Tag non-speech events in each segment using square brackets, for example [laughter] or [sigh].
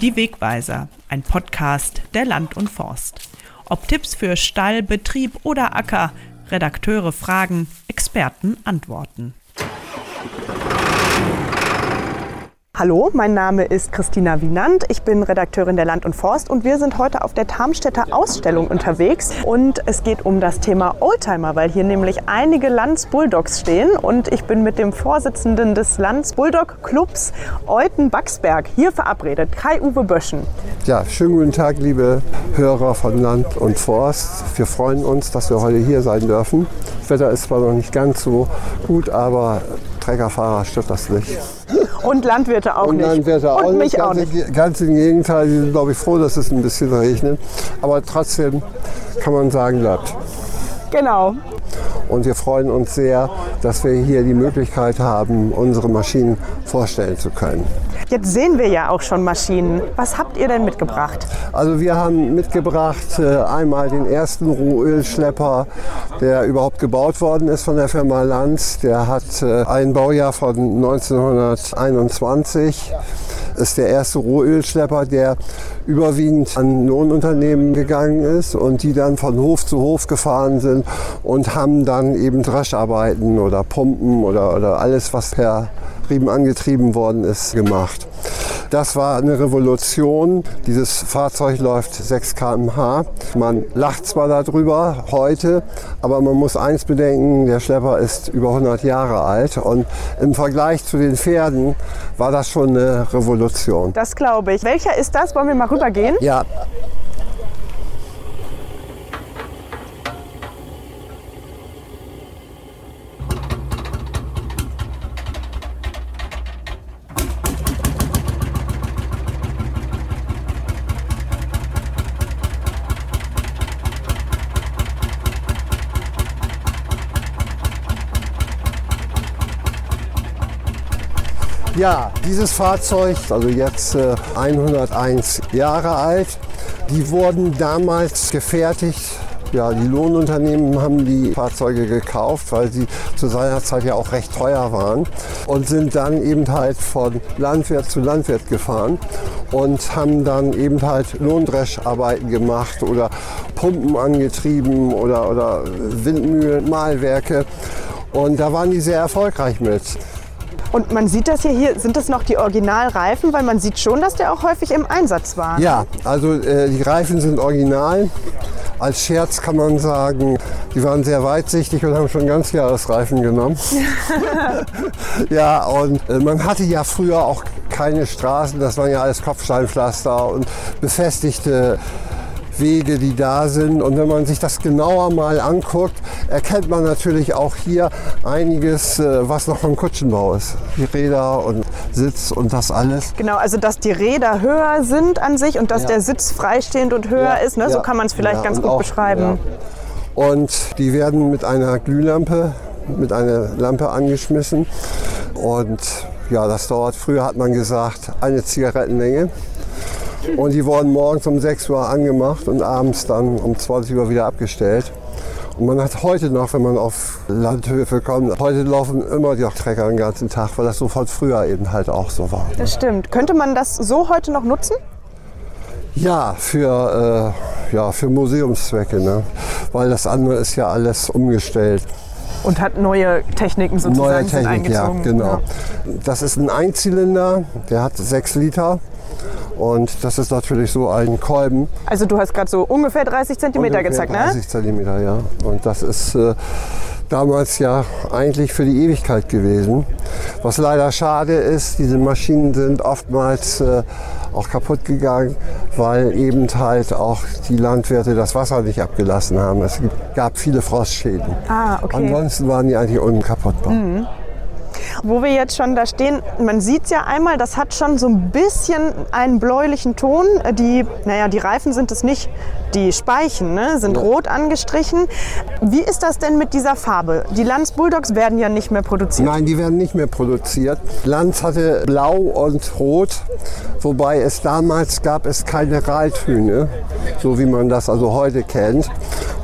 Die Wegweiser, ein Podcast der Land und Forst. Ob Tipps für Stall, Betrieb oder Acker, Redakteure fragen, Experten antworten. Hallo, mein Name ist Christina Wienand. Ich bin Redakteurin der Land und Forst und wir sind heute auf der Tarmstädter Ausstellung unterwegs. Und es geht um das Thema Oldtimer, weil hier nämlich einige Lanz Bulldogs stehen. Und ich bin mit dem Vorsitzenden des Lanz Bulldog Clubs, Euten Baxberg, hier verabredet, Kai-Uwe Böschen. Ja, schönen guten Tag, liebe Hörer von Land und Forst. Wir freuen uns, dass wir heute hier sein dürfen. Das Wetter ist zwar noch nicht ganz so gut, aber Treckerfahrer stört das nicht. Und Landwirte auch und nicht. Landwirte und auch mich nicht. auch Ganz, nicht. im- Ganz im Gegenteil, die sind, glaube ich, froh, dass es ein bisschen regnet. Aber trotzdem kann man sagen, bleibt. Genau. Und wir freuen uns sehr, dass wir hier die Möglichkeit haben, unsere Maschinen vorstellen zu können. Jetzt sehen wir ja auch schon Maschinen. Was habt ihr denn mitgebracht? Also wir haben mitgebracht äh, einmal den ersten Rohölschlepper, der überhaupt gebaut worden ist von der Firma Lanz. Der hat äh, ein Baujahr von 1921. Ist der erste Rohölschlepper, der überwiegend an Lohnunternehmen gegangen ist und die dann von Hof zu Hof gefahren sind und haben dann eben Drescharbeiten oder Pumpen oder, oder alles, was per Riemen angetrieben worden ist, gemacht. Das war eine Revolution. Dieses Fahrzeug läuft 6 km/h. Man lacht zwar darüber heute, aber man muss eins bedenken, der Schlepper ist über 100 Jahre alt und im Vergleich zu den Pferden war das schon eine Revolution. Das glaube ich. Welcher ist das? Wollen wir mal rübergehen? Ja, Ja, dieses Fahrzeug, also jetzt äh, 101 Jahre alt, die wurden damals gefertigt. Ja, die Lohnunternehmen haben die Fahrzeuge gekauft, weil sie zu seiner Zeit ja auch recht teuer waren und sind dann eben halt von Landwirt zu Landwirt gefahren und haben dann eben halt Lohndrescharbeiten gemacht oder Pumpen angetrieben oder, oder Windmühlen, Mahlwerke. Und da waren die sehr erfolgreich mit. Und man sieht das hier, hier sind das noch die Originalreifen, weil man sieht schon, dass der auch häufig im Einsatz war. Ja, also äh, die Reifen sind original. Als Scherz kann man sagen, die waren sehr weitsichtig und haben schon Ganzjahresreifen genommen. [laughs] ja, und äh, man hatte ja früher auch keine Straßen, das waren ja alles Kopfsteinpflaster und befestigte Wege, die da sind. Und wenn man sich das genauer mal anguckt, erkennt man natürlich auch hier einiges, äh, was noch vom Kutschenbau ist. Die Räder und Sitz und das alles. Genau, also dass die Räder höher sind an sich und dass Ja. der Sitz freistehend und höher Ja, ist. Ne? So ja, kann man es vielleicht ganz gut auch- beschreiben. Und die werden mit einer Glühlampe, mit einer Lampe angeschmissen. Und ja, das dauert, früher hat man gesagt, eine Zigarettenlänge. Und die wurden morgens um 6 Uhr angemacht und abends dann um 20 Uhr wieder abgestellt. Und man hat heute noch, wenn man auf Landhöfe kommt, heute laufen immer die Trecker den ganzen Tag, weil das so von früher eben halt auch so war. Das stimmt. Könnte man das so heute noch nutzen? Ja, für, äh, ja, für Museumszwecke, ne? weil das andere ist ja alles umgestellt. Und hat neue Techniken sozusagen Neue Technik, ja, eingezogen. genau. Ja. Das ist ein Einzylinder, der hat 6 Liter. Und das ist natürlich so ein Kolben. Also du hast gerade so ungefähr 30 Zentimeter Ungefähr gezeigt, ne? 30 Zentimeter, ja. Und das ist äh, damals ja eigentlich für die Ewigkeit gewesen. Was leider schade ist, diese Maschinen sind oftmals äh, auch kaputt gegangen, weil eben halt auch die Landwirte das Wasser nicht abgelassen haben. Es gab viele Frostschäden. Ah, okay. Ansonsten waren die eigentlich unkaputtbar. Wo wir jetzt schon da stehen, man sieht es ja einmal, das hat schon so ein bisschen einen bläulichen Ton. Die, naja, die Reifen sind es nicht, die Speichen ne, sind rot angestrichen. Wie ist das denn mit dieser Farbe? Die Lanz Bulldogs werden ja nicht mehr produziert. Nein, die werden nicht mehr produziert. Lanz hatte blau und rot, wobei es damals gab es keine Raltöne, so wie man das also heute kennt.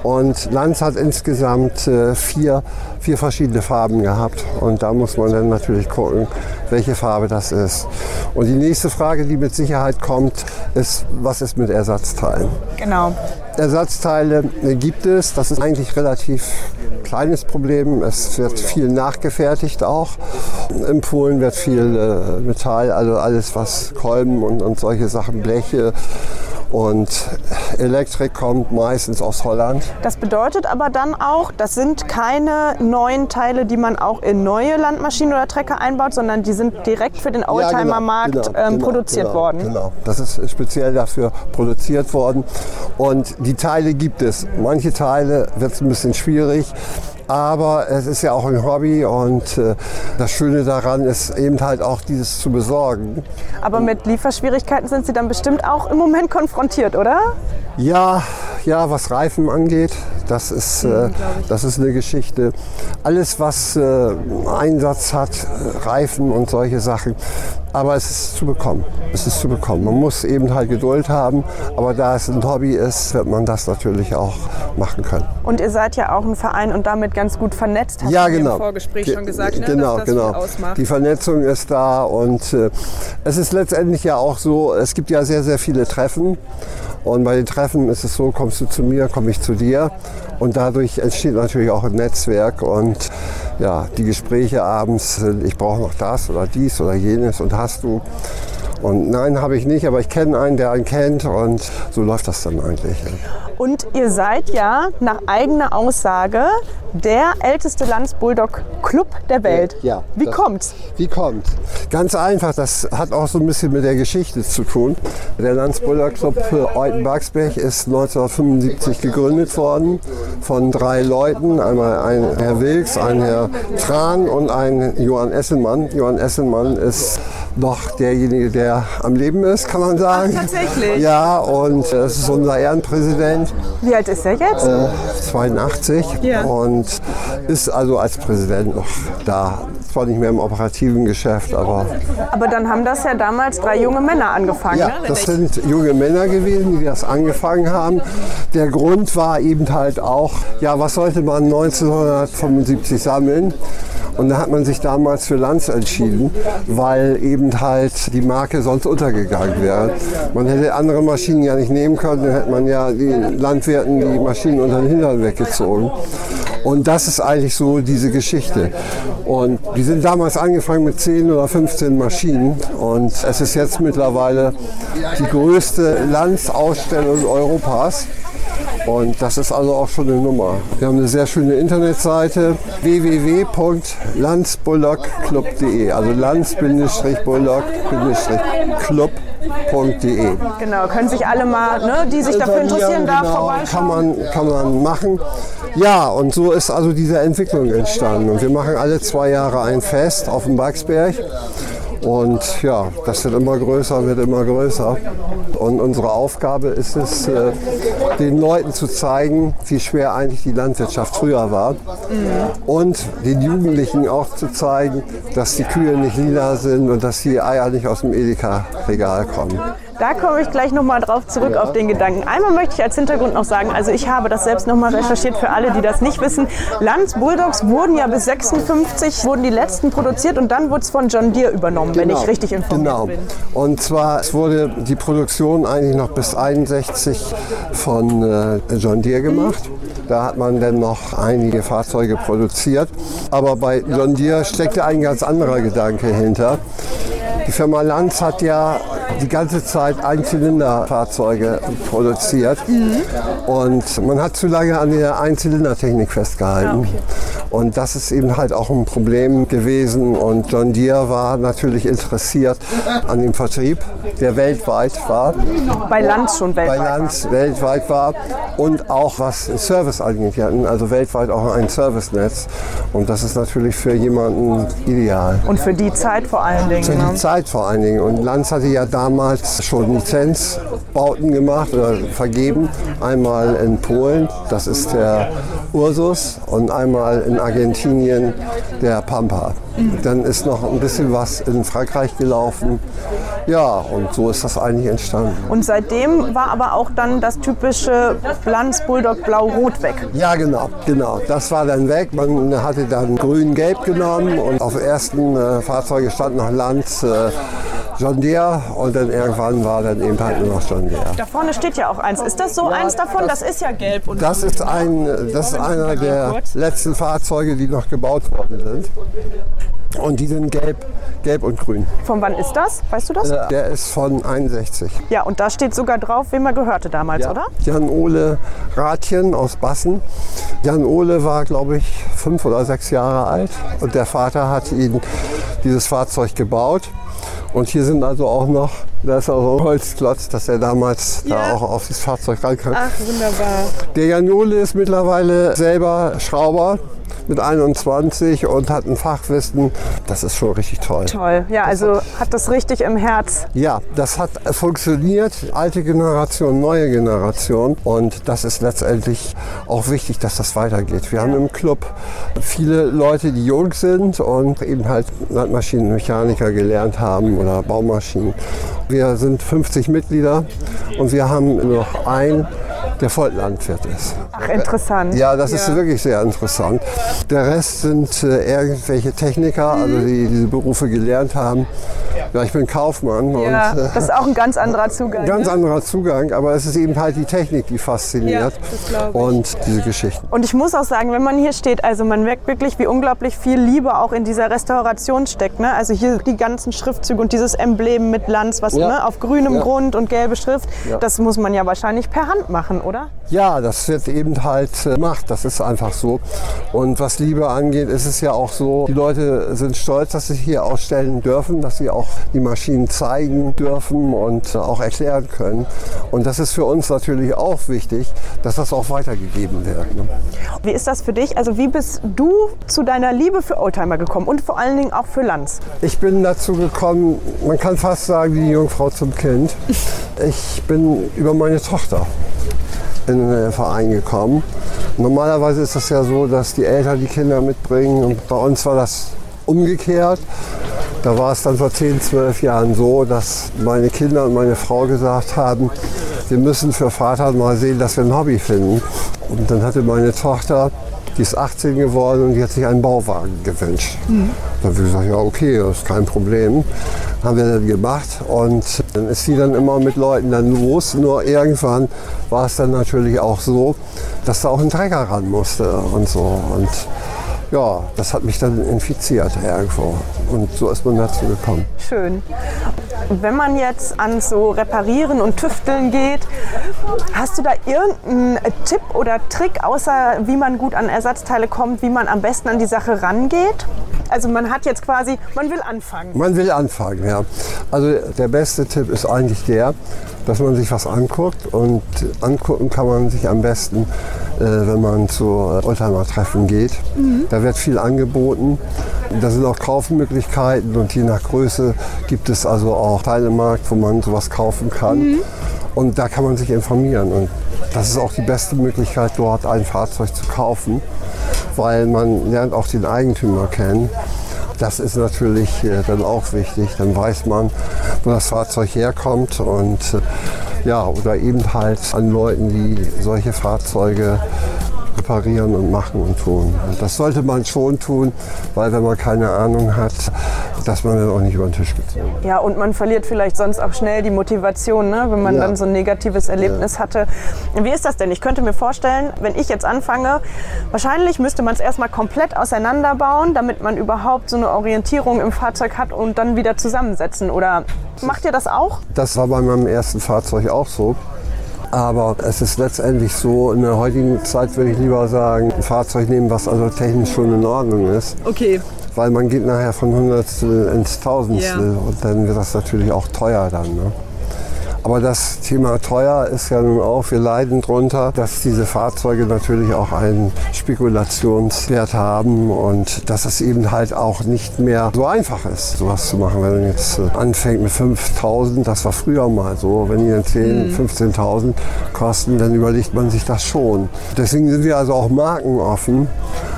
Und Lanz hat insgesamt äh, vier, vier verschiedene Farben gehabt. Und da muss man dann natürlich gucken, welche Farbe das ist. Und die nächste Frage, die mit Sicherheit kommt, ist, was ist mit Ersatzteilen? Genau. Ersatzteile gibt es. Das ist eigentlich relativ kleines Problem. Es wird viel nachgefertigt auch. In Polen wird viel äh, Metall, also alles was Kolben und, und solche Sachen, Bleche und Elektrik kommt meistens aus Holland. Das bedeutet aber dann auch, das sind keine neuen Teile, die man auch in neue Landmaschinen oder Trecker einbaut, sondern die sind direkt für den Oldtimer-Markt Ja, genau, ähm, genau, produziert genau, worden. Genau, das ist speziell dafür produziert worden. Und die Teile gibt es. Manche Teile wird es ein bisschen schwierig. Aber es ist ja auch ein Hobby und äh, das Schöne daran ist eben halt auch dieses zu besorgen. Aber mit Lieferschwierigkeiten sind Sie dann bestimmt auch im Moment konfrontiert, oder? Ja, ja, was Reifen angeht, das ist, äh, das ist eine Geschichte. Alles, was äh, Einsatz hat, äh, Reifen und solche Sachen. Aber es ist zu bekommen. Es ist zu bekommen. Man muss eben halt Geduld haben. Aber da es ein Hobby ist, wird man das natürlich auch machen können. Und ihr seid ja auch ein Verein und damit ganz gut vernetzt. Hast Ja, du genau. Im Vorgespräch Ge- schon gesagt, ne, genau, dass das genau. ausmacht. Die Vernetzung ist da und äh, es ist letztendlich ja auch so, es gibt ja sehr, sehr viele Treffen. Und bei den Treffen ist es so, kommst du zu mir, komme ich zu dir. Und dadurch entsteht natürlich auch ein Netzwerk und ja, die Gespräche abends, sind, ich brauche noch das oder dies oder jenes und hast du. Und nein, habe ich nicht, aber ich kenne einen, der einen kennt und so läuft das dann eigentlich. Und ihr seid ja nach eigener Aussage der älteste Lanz-Bulldog-Club der Welt. Ja, Wie das- kommt's? Wie kommt? Ganz einfach, das hat auch so ein bisschen mit der Geschichte zu tun. Der Landsbuller Club für Eutenbergsberg ist 1975 gegründet worden von drei Leuten. Einmal ein Herr Wilks, ein Herr Tran und ein Johann Esselmann. Johann Esselmann ist noch derjenige, der am Leben ist, kann man sagen. Ach, tatsächlich? Ja, und das ist unser Ehrenpräsident. Wie alt ist er jetzt? Äh, 82 Ja. und ist also als Präsident noch da. Zwar nicht mehr im operativen Geschäft, aber Aber dann haben das ja damals drei junge Männer angefangen. ja, ne? das sind junge Männer gewesen, die das angefangen haben. Der Grund war eben halt auch, ja, was sollte man 1975 sammeln? Und da hat man sich damals für Lanz entschieden, weil eben halt die Marke sonst untergegangen wäre. Man hätte andere Maschinen ja nicht nehmen können, dann hätte man ja den Landwirten die Maschinen unter den Hintern weggezogen. Und das ist eigentlich so diese Geschichte. Und die sind damals angefangen mit 10 oder 15 Maschinen. Und es ist jetzt mittlerweile die größte Lanzausstellung Europas. Und das ist also auch schon eine Nummer. Wir haben eine sehr schöne Internetseite www.landsbullockclub.de also lands-bullock-club.de Genau, können sich alle mal, ne, die sich dafür interessieren, da genau, vorbeischauen. kann man, kann man machen. Ja, und so ist also diese Entwicklung entstanden. Und wir machen alle zwei Jahre ein Fest auf dem Baxberg. Und ja, das wird immer größer, wird immer größer. Und unsere Aufgabe ist es, äh, den Leuten zu zeigen, wie schwer eigentlich die Landwirtschaft früher war. Und den Jugendlichen auch zu zeigen, dass die Kühe nicht lila sind und dass die Eier nicht aus dem Edeka-Regal kommen. Da komme ich gleich nochmal drauf zurück auf den Gedanken. Einmal möchte ich als Hintergrund noch sagen, also ich habe das selbst nochmal recherchiert für alle, die das nicht wissen. Lanz Bulldogs wurden ja bis 56 wurden die letzten produziert und dann wurde es von John Deere übernommen, wenn ich richtig informiert genau. bin. Und zwar es wurde die Produktion eigentlich noch bis 61 von äh, John Deere gemacht. Da hat man dann noch einige Fahrzeuge produziert. Aber bei John Deere steckte ein ganz anderer Gedanke hinter. Die Firma Lanz hat ja die ganze Zeit Einzylinderfahrzeuge produziert. Und man hat zu lange an der Einzylindertechnik festgehalten. Und das ist eben halt auch ein Problem gewesen. Und John Deere war natürlich interessiert an dem Vertrieb, der weltweit war, Bei Lanz schon bei weltweit. Lanz weltweit war und auch was Service angeht. Die hatten also weltweit auch ein Servicenetz. Und das ist natürlich für jemanden ideal. Und für die Zeit vor allen Dingen. Für Ne? die Zeit vor allen Dingen. Und Lanz hatte ja damals schon Lizenzbauten gemacht oder vergeben. Einmal in Polen, das ist der Ursus und einmal in Argentinien der Pampa. Dann ist noch ein bisschen was in Frankreich gelaufen. Ja, und so ist das eigentlich entstanden. Und seitdem war aber auch dann das typische Lanz Bulldog Blau-Rot weg. Ja, genau, genau. Das war dann weg. Man hatte dann grün-gelb genommen und auf dem ersten äh, Fahrzeuge stand noch Lanz. Äh, John Deere und dann irgendwann war dann eben halt nur noch John Deere. Da vorne steht ja auch eins. Ist das so eins davon? Das ist ja gelb und Das ist, ein, das ist einer der letzten Fahrzeuge, die noch gebaut worden sind. Und die sind gelb, gelb und grün. von wann ist das? Weißt du das? Der ist von 61. Ja, und da steht sogar drauf, wem er gehörte damals, oder? Jan-Ole Rathjen aus Bassen. Jan-Ole war, glaube ich, fünf oder sechs Jahre alt und der Vater hat ihn dieses Fahrzeug gebaut. Und hier sind also auch noch, da ist auch ein Holzklotz, dass er damals da auch auf das Fahrzeug rankam. Ach, wunderbar. Der Janole ist mittlerweile selber Schrauber mit 21 und hat ein Fachwissen. Das ist schon richtig toll. Toll. Ja, also hat das richtig im Herz. Ja, das hat funktioniert. Alte Generation, neue Generation. Und das ist letztendlich auch wichtig, dass das weitergeht. Wir haben im Club viele Leute, die jung sind und eben halt Landmaschinenmechaniker gelernt haben oder Baumaschinen. Wir sind 50 Mitglieder und wir haben noch einen, der Volllandwirt ist. Ach, interessant. Ja, das ist wirklich sehr interessant. Der Rest sind äh, irgendwelche Techniker, also die diese Berufe gelernt haben. Ja, ich bin Kaufmann Ja, und äh, das ist auch ein ganz anderer Zugang. ganz ne? anderer Zugang, aber es ist eben halt die Technik, die fasziniert Ja, und diese Geschichten. Und ich muss auch sagen, wenn man hier steht, also man merkt wirklich, wie unglaublich viel Liebe auch in dieser Restauration steckt. Ne? Also hier die ganzen Schriftzüge und dieses Emblem mit Lanz, was Ja. ne, auf grünem Ja. Grund und gelbe Schrift, Ja. das muss man ja wahrscheinlich per Hand machen, oder? Ja, das wird eben halt äh, gemacht, das ist einfach so. Und was Liebe angeht, ist es ja auch so, die Leute sind stolz, dass sie hier ausstellen dürfen, dass sie auch die Maschinen zeigen dürfen und äh, auch erklären können. Und das ist für uns natürlich auch wichtig, dass das auch weitergegeben wird. Ne? Wie ist das für dich? Also wie bist du zu deiner Liebe für Oldtimer gekommen und vor allen Dingen auch für Lanz? Ich bin dazu gekommen, man kann fast sagen, wie die Jungfrau zum Kind. Ich bin über meine Tochter in den Verein gekommen. Normalerweise ist das ja so, dass die Eltern die Kinder mitbringen und bei uns war das umgekehrt. Da war es dann vor 10, 12 Jahren so, dass meine Kinder und meine Frau gesagt haben, wir müssen für Vater mal sehen, dass wir ein Hobby finden. Und dann hatte meine Tochter, die ist 18 geworden und die hat sich einen Bauwagen gewünscht. Dann haben wir gesagt, ja okay, das ist kein Problem. Haben wir dann gemacht und dann ist sie dann immer mit Leuten dann los. Nur irgendwann war es dann natürlich auch so, dass da auch ein Trecker ran musste und so. Und ja, das hat mich dann infiziert irgendwo. Und so ist man dazu gekommen. Schön. Wenn man jetzt an so Reparieren und Tüfteln geht, hast du da irgendeinen Tipp oder Trick, außer wie man gut an Ersatzteile kommt, wie man am besten an die Sache rangeht? Also man hat jetzt quasi, man will anfangen. Man will anfangen, ja. Also der beste Tipp ist eigentlich der, dass man sich was anguckt und angucken kann man sich am besten, wenn man zu Oldtimer-Treffen geht. Da wird viel angeboten. Da sind auch Kaufmöglichkeiten und je nach Größe gibt es also auch Teilemarkt, wo man sowas kaufen kann. Und da kann man sich informieren. Und das ist auch die beste Möglichkeit, dort ein Fahrzeug zu kaufen, weil man lernt auch den Eigentümer kennen. Das ist natürlich äh, dann auch wichtig. Dann weiß man, wo das Fahrzeug herkommt und äh, ja, oder eben halt an Leuten, die solche Fahrzeuge reparieren und machen und tun. Und das sollte man schon tun, weil wenn man keine Ahnung hat, dass man dann auch nicht über den Tisch gezogen wird. Ja, und man verliert vielleicht sonst auch schnell die Motivation, ne? wenn man Ja. dann so ein negatives Erlebnis hatte. Wie ist das denn? Ich könnte mir vorstellen, wenn ich jetzt anfange, wahrscheinlich müsste man es erstmal komplett auseinanderbauen, damit man überhaupt so eine Orientierung im Fahrzeug hat und dann wieder zusammensetzen. Oder macht ihr das auch? Das war bei meinem ersten Fahrzeug auch so. Aber es ist letztendlich so, in der heutigen Zeit würde ich lieber sagen, ein Fahrzeug nehmen, was also technisch schon in Ordnung ist. Okay. Weil man geht nachher von Hundertstel ins Tausendstel und dann wird das natürlich auch teuer dann. Ne? Aber das Thema teuer ist ja nun auch, wir leiden drunter, dass diese Fahrzeuge natürlich auch einen Spekulationswert haben und dass es eben halt auch nicht mehr so einfach ist, sowas zu machen. Wenn man jetzt äh, anfängt mit 5000, das war früher mal so, wenn die dann 10, mhm. 15.000 kosten, dann überlegt man sich das schon. Deswegen sind wir also auch markenoffen.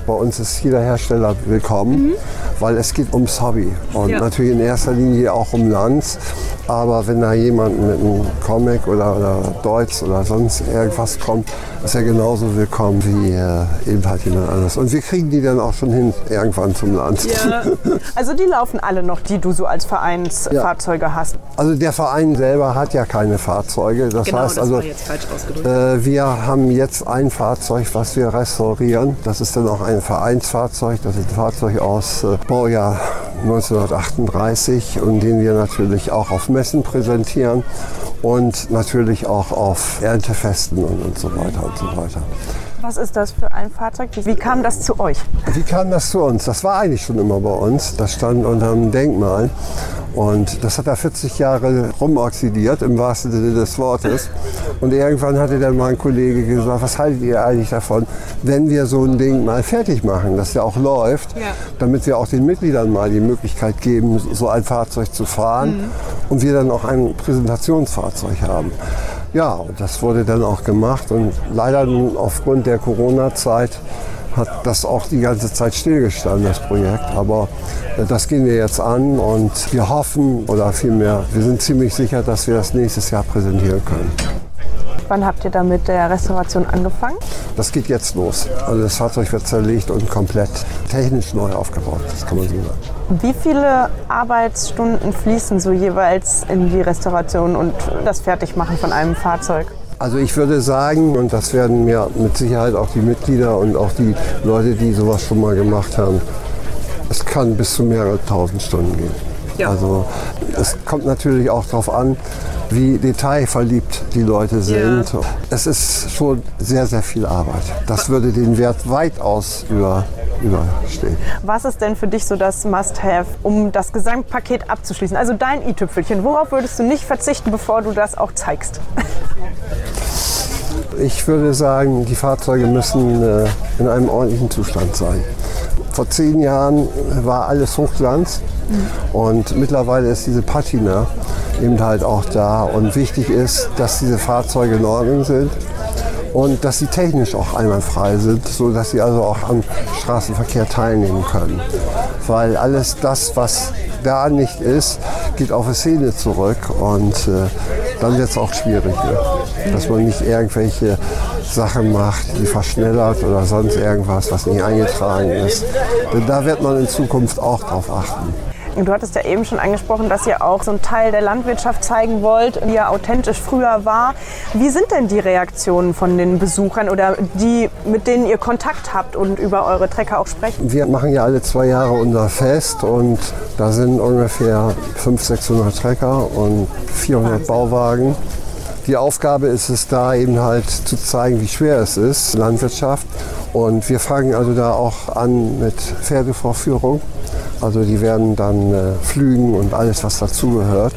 Bei uns ist jeder Hersteller willkommen, mhm. Weil es geht ums Hobby und ja. natürlich in erster Linie auch um Lanz. Aber wenn da jemand mit einem Comic oder, oder Deutsch oder sonst irgendwas kommt, ist er genauso willkommen wie äh, eben halt jemand anderes. Und wir kriegen die dann auch schon hin, irgendwann zum Land. Ja. Also die laufen alle noch, die du so als Vereinsfahrzeuge ja. hast? Also der Verein selber hat ja keine Fahrzeuge. Das genau, heißt das also. Äh, wir haben jetzt ein Fahrzeug, was wir restaurieren. Das ist dann auch ein Vereinsfahrzeug. Das ist ein Fahrzeug aus äh, Baujahr 1938 und den wir natürlich auch auf Messen präsentieren und natürlich auch auf Erntefesten und, und so weiter und so weiter. Was ist das für ein Fahrzeug? Wie kam das zu euch? Wie kam das zu uns? Das war eigentlich schon immer bei uns. Das stand unter einem Denkmal. Und das hat er 40 Jahre rumoxidiert, im wahrsten Sinne des Wortes. Und irgendwann hatte dann mal ein Kollege gesagt, was haltet ihr eigentlich davon, wenn wir so ein Ding mal fertig machen, dass der auch läuft, ja. damit wir auch den Mitgliedern mal die Möglichkeit geben, so ein Fahrzeug zu fahren mhm. und wir dann auch ein Präsentationsfahrzeug haben. Ja, und das wurde dann auch gemacht und leider aufgrund der Corona-Zeit hat das auch die ganze Zeit stillgestanden, das Projekt. Aber äh, das gehen wir jetzt an und wir hoffen, oder vielmehr, wir sind ziemlich sicher, dass wir das nächstes Jahr präsentieren können. Wann habt ihr da mit der Restauration angefangen? Das geht jetzt los. Also das Fahrzeug wird zerlegt und komplett technisch neu aufgebaut, das kann man so sagen. Wie viele Arbeitsstunden fließen so jeweils in die Restauration und das Fertigmachen von einem Fahrzeug? Also ich würde sagen, und das werden mir mit Sicherheit auch die Mitglieder und auch die Leute, die sowas schon mal gemacht haben, es kann bis zu mehrere tausend Stunden gehen. Ja. Also es kommt natürlich auch darauf an, wie detailverliebt die Leute sind. Ja. Es ist schon sehr, sehr viel Arbeit. Das würde den Wert weitaus über, überstehen. Was ist denn für dich so das Must-Have, um das Gesamtpaket abzuschließen? Also dein i-Tüpfelchen, worauf würdest du nicht verzichten, bevor du das auch zeigst? [laughs] Ich würde sagen, die Fahrzeuge müssen äh, in einem ordentlichen Zustand sein. Vor zehn Jahren war alles Hochglanz mhm. und mittlerweile ist diese Patina eben halt auch da. Und wichtig ist, dass diese Fahrzeuge in Ordnung sind und dass sie technisch auch einwandfrei sind, sodass sie also auch am Straßenverkehr teilnehmen können. Weil alles das, was da nicht ist, geht auf die Szene zurück und äh, dann wird es auch schwierig. Dass man nicht irgendwelche Sachen macht, die verschnellert oder sonst irgendwas, was nicht eingetragen ist. Denn da wird man in Zukunft auch drauf achten. Du hattest ja eben schon angesprochen, dass ihr auch so einen Teil der Landwirtschaft zeigen wollt, wie er authentisch früher war. Wie sind denn die Reaktionen von den Besuchern oder die, mit denen ihr Kontakt habt und über eure Trecker auch sprechen? Wir machen ja alle zwei Jahre unser Fest und da sind ungefähr 500, 600 Trecker und 400 Wahnsinn. Bauwagen. Die Aufgabe ist es da eben halt zu zeigen, wie schwer es ist, Landwirtschaft. Und wir fangen also da auch an mit Pferdevorführung. Also die werden dann äh, flügen und alles, was dazugehört.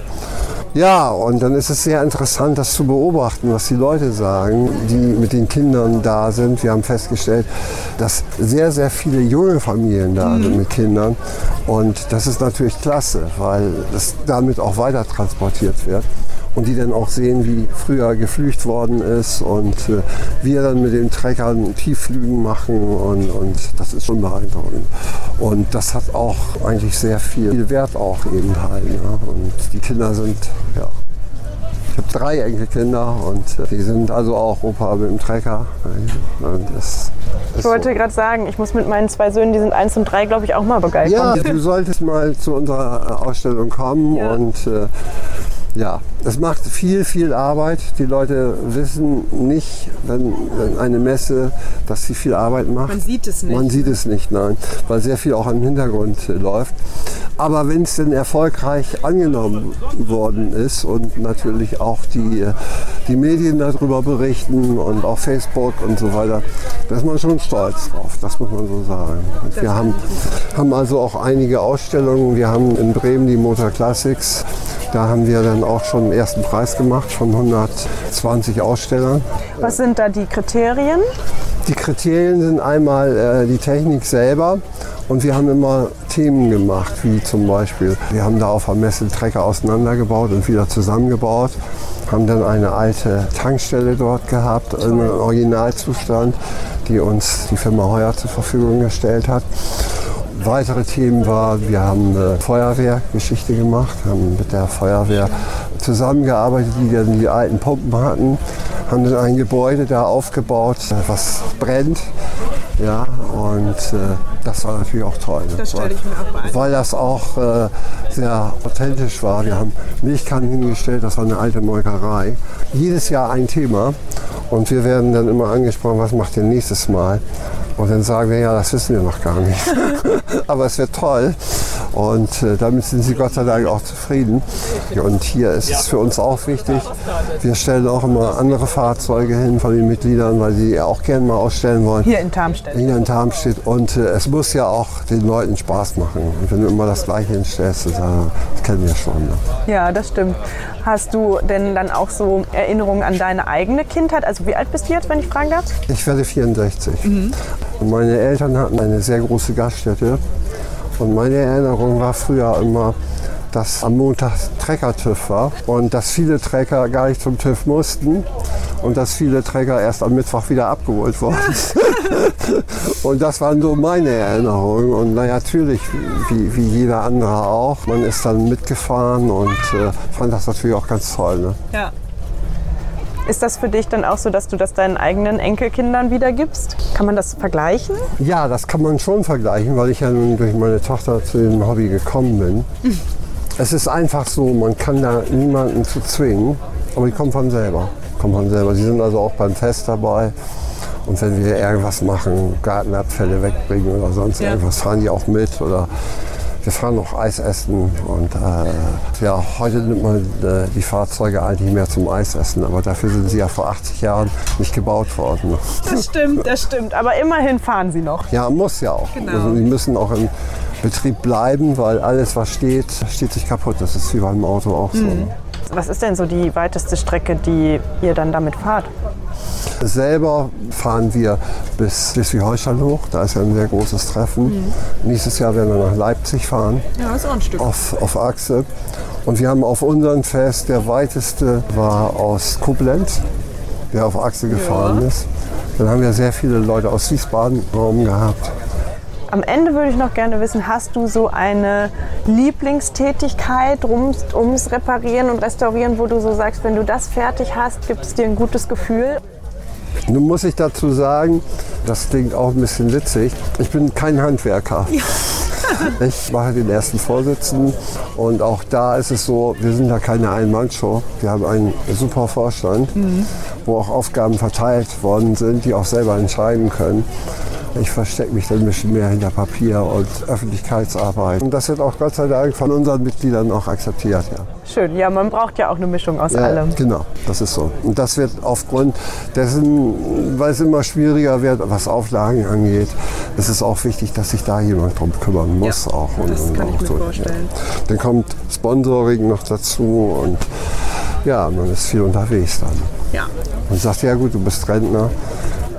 Ja, und dann ist es sehr interessant, das zu beobachten, was die Leute sagen, die mit den Kindern da sind. Wir haben festgestellt, dass sehr, sehr viele junge Familien da mhm. sind mit Kindern. Und das ist natürlich klasse, weil es damit auch weiter transportiert wird und die dann auch sehen, wie früher geflücht worden ist und äh, wir dann mit den Treckern Tiefflügen machen und, und das ist schon beeindruckend. Und das hat auch eigentlich sehr viel Wert auch eben halt. Ja. Und die Kinder sind, ja, ich habe drei Enkelkinder und äh, die sind also auch Opa mit dem Trecker. ich wollte so. gerade sagen, ich muss mit meinen zwei Söhnen, die sind eins und drei, glaube ich, auch mal begeistern. Ja, du solltest mal zu unserer Ausstellung kommen ja. und äh, ja, es macht viel, viel Arbeit. Die Leute wissen nicht, wenn, wenn, eine Messe, dass sie viel Arbeit macht. Man sieht es nicht. Man sieht es nicht, nein, weil sehr viel auch im Hintergrund äh, läuft. Aber wenn es denn erfolgreich angenommen worden ist und natürlich auch die, äh, die Medien darüber berichten und auch Facebook und so weiter, Da ist man schon stolz drauf, das muss man so sagen. Wir haben, haben also auch einige Ausstellungen. Wir haben in Bremen die Motor Classics. Da haben wir dann auch schon den ersten Preis gemacht von 120 Ausstellern. Was sind da die Kriterien? Die Kriterien sind einmal äh, die Technik selber und wir haben immer Themen gemacht, wie zum Beispiel, wir haben da auf der Messe Trecker auseinandergebaut und wieder zusammengebaut, haben dann eine alte Tankstelle dort gehabt, im Originalzustand, die uns die Firma Heuer zur Verfügung gestellt hat. Weitere Themen waren, wir haben eine Feuerwehrgeschichte gemacht, haben mit der Feuerwehr zusammengearbeitet, die dann die alten Pumpen hatten, haben dann ein Gebäude da aufgebaut, was brennt. Ja, und äh, das war natürlich auch toll. Das stelle ich mir auch mal ein. Weil das auch äh, sehr authentisch war. Wir haben Milchkannen hingestellt, das war eine alte Molkerei. Jedes Jahr ein Thema. Und wir werden dann immer angesprochen, was macht ihr nächstes Mal? Und dann sagen wir, ja, das wissen wir noch gar nicht. [laughs] Aber es wird toll. Und äh, damit sind sie Gott sei Dank auch zufrieden. Und hier ist es für uns auch wichtig. Wir stellen auch immer andere Fahrzeuge hin von den Mitgliedern, weil sie auch gerne mal ausstellen wollen. Hier in Tarmstedt. Hier in Tarmstedt. Und äh, es muss ja auch den Leuten Spaß machen. Und wenn du immer das Gleiche hinstellst, das, äh, das kennen wir schon. Ne? Ja, das stimmt. Hast du denn dann auch so Erinnerungen an deine eigene Kindheit? Also wie alt bist du jetzt, wenn ich fragen darf? Ich werde 64. Und meine Eltern hatten eine sehr große Gaststätte. Und meine Erinnerung war früher immer, dass am Montag Trecker-TÜV war und dass viele Trecker gar nicht zum TÜV mussten und dass viele Trecker erst am Mittwoch wieder abgeholt wurden. [laughs] und das waren so meine Erinnerungen. Und na, natürlich, wie, wie jeder andere auch, man ist dann mitgefahren und äh, fand das natürlich auch ganz toll. Ne? Ja. Ist das für dich dann auch so, dass du das deinen eigenen Enkelkindern wiedergibst? Kann man das vergleichen? Ja, das kann man schon vergleichen, weil ich ja nun durch meine Tochter zu dem Hobby gekommen bin. Es ist einfach so, man kann da niemanden zu zwingen, aber die kommen von selber. Kommen von selber. Sie sind also auch beim Fest dabei. Und wenn wir irgendwas machen, Gartenabfälle wegbringen oder sonst Ja. irgendwas, fahren die auch mit. Oder wir fahren noch Eis essen. Und äh, ja, heute nimmt man äh, die Fahrzeuge eigentlich mehr zum Eisessen. Aber dafür sind sie ja vor 80 Jahren nicht gebaut worden. Das stimmt, das stimmt. Aber immerhin fahren sie noch. Ja, muss ja auch. Genau. Also die müssen auch im Betrieb bleiben, weil alles, was steht, steht sich kaputt. Das ist wie beim Auto auch so. Was ist denn so die weiteste Strecke, die ihr dann damit fahrt? Selber fahren wir bis Schleswig-Holstein hoch. Da ist ja ein sehr großes Treffen. Nächstes Jahr werden wir nach Leipzig fahren. Ja, ist auch ein Stück. auf, auf Achse. Und wir haben auf unserem Fest, der weiteste war aus Koblenz, der auf Achse gefahren ist. Dann haben wir sehr viele Leute aus Wiesbaden Raum gehabt. Am Ende würde ich noch gerne wissen, hast du so eine Lieblingstätigkeit rums, ums Reparieren und Restaurieren, wo du so sagst, wenn du das fertig hast, gibt es dir ein gutes Gefühl? Nun muss ich dazu sagen, das klingt auch ein bisschen witzig, ich bin kein Handwerker. [laughs] Ich mache den ersten Vorsitzenden und auch da ist es so, wir sind da keine Ein-Mann-Show. Wir haben einen super Vorstand, wo auch Aufgaben verteilt worden sind, die auch selber entscheiden können. Ich verstecke mich dann ein bisschen mehr hinter Papier und Öffentlichkeitsarbeit. Und das wird auch Gott sei Dank von unseren Mitgliedern auch akzeptiert. Ja. Schön, ja, man braucht ja auch eine Mischung aus Ja, allem. Genau, das ist so. Und das wird aufgrund dessen, weil es immer schwieriger wird, was Auflagen angeht, ist es auch wichtig, dass sich da jemand drum kümmern muss. auch. Und, das und kann ich auch mir so, vorstellen. Ja. Dann kommt Sponsoring noch dazu und ja, man ist viel unterwegs dann. Ja. Und sagt, ja gut, du bist Rentner,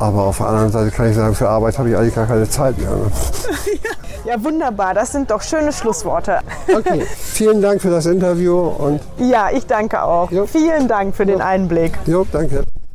aber auf der anderen Seite kann ich sagen, für Arbeit habe ich eigentlich gar keine Zeit mehr. ne? [laughs] ja, wunderbar, das sind doch schöne Schlussworte. Okay, [laughs] vielen Dank für das Interview und Ja, ich danke auch. Jo. Vielen Dank für den Einblick. jo, danke.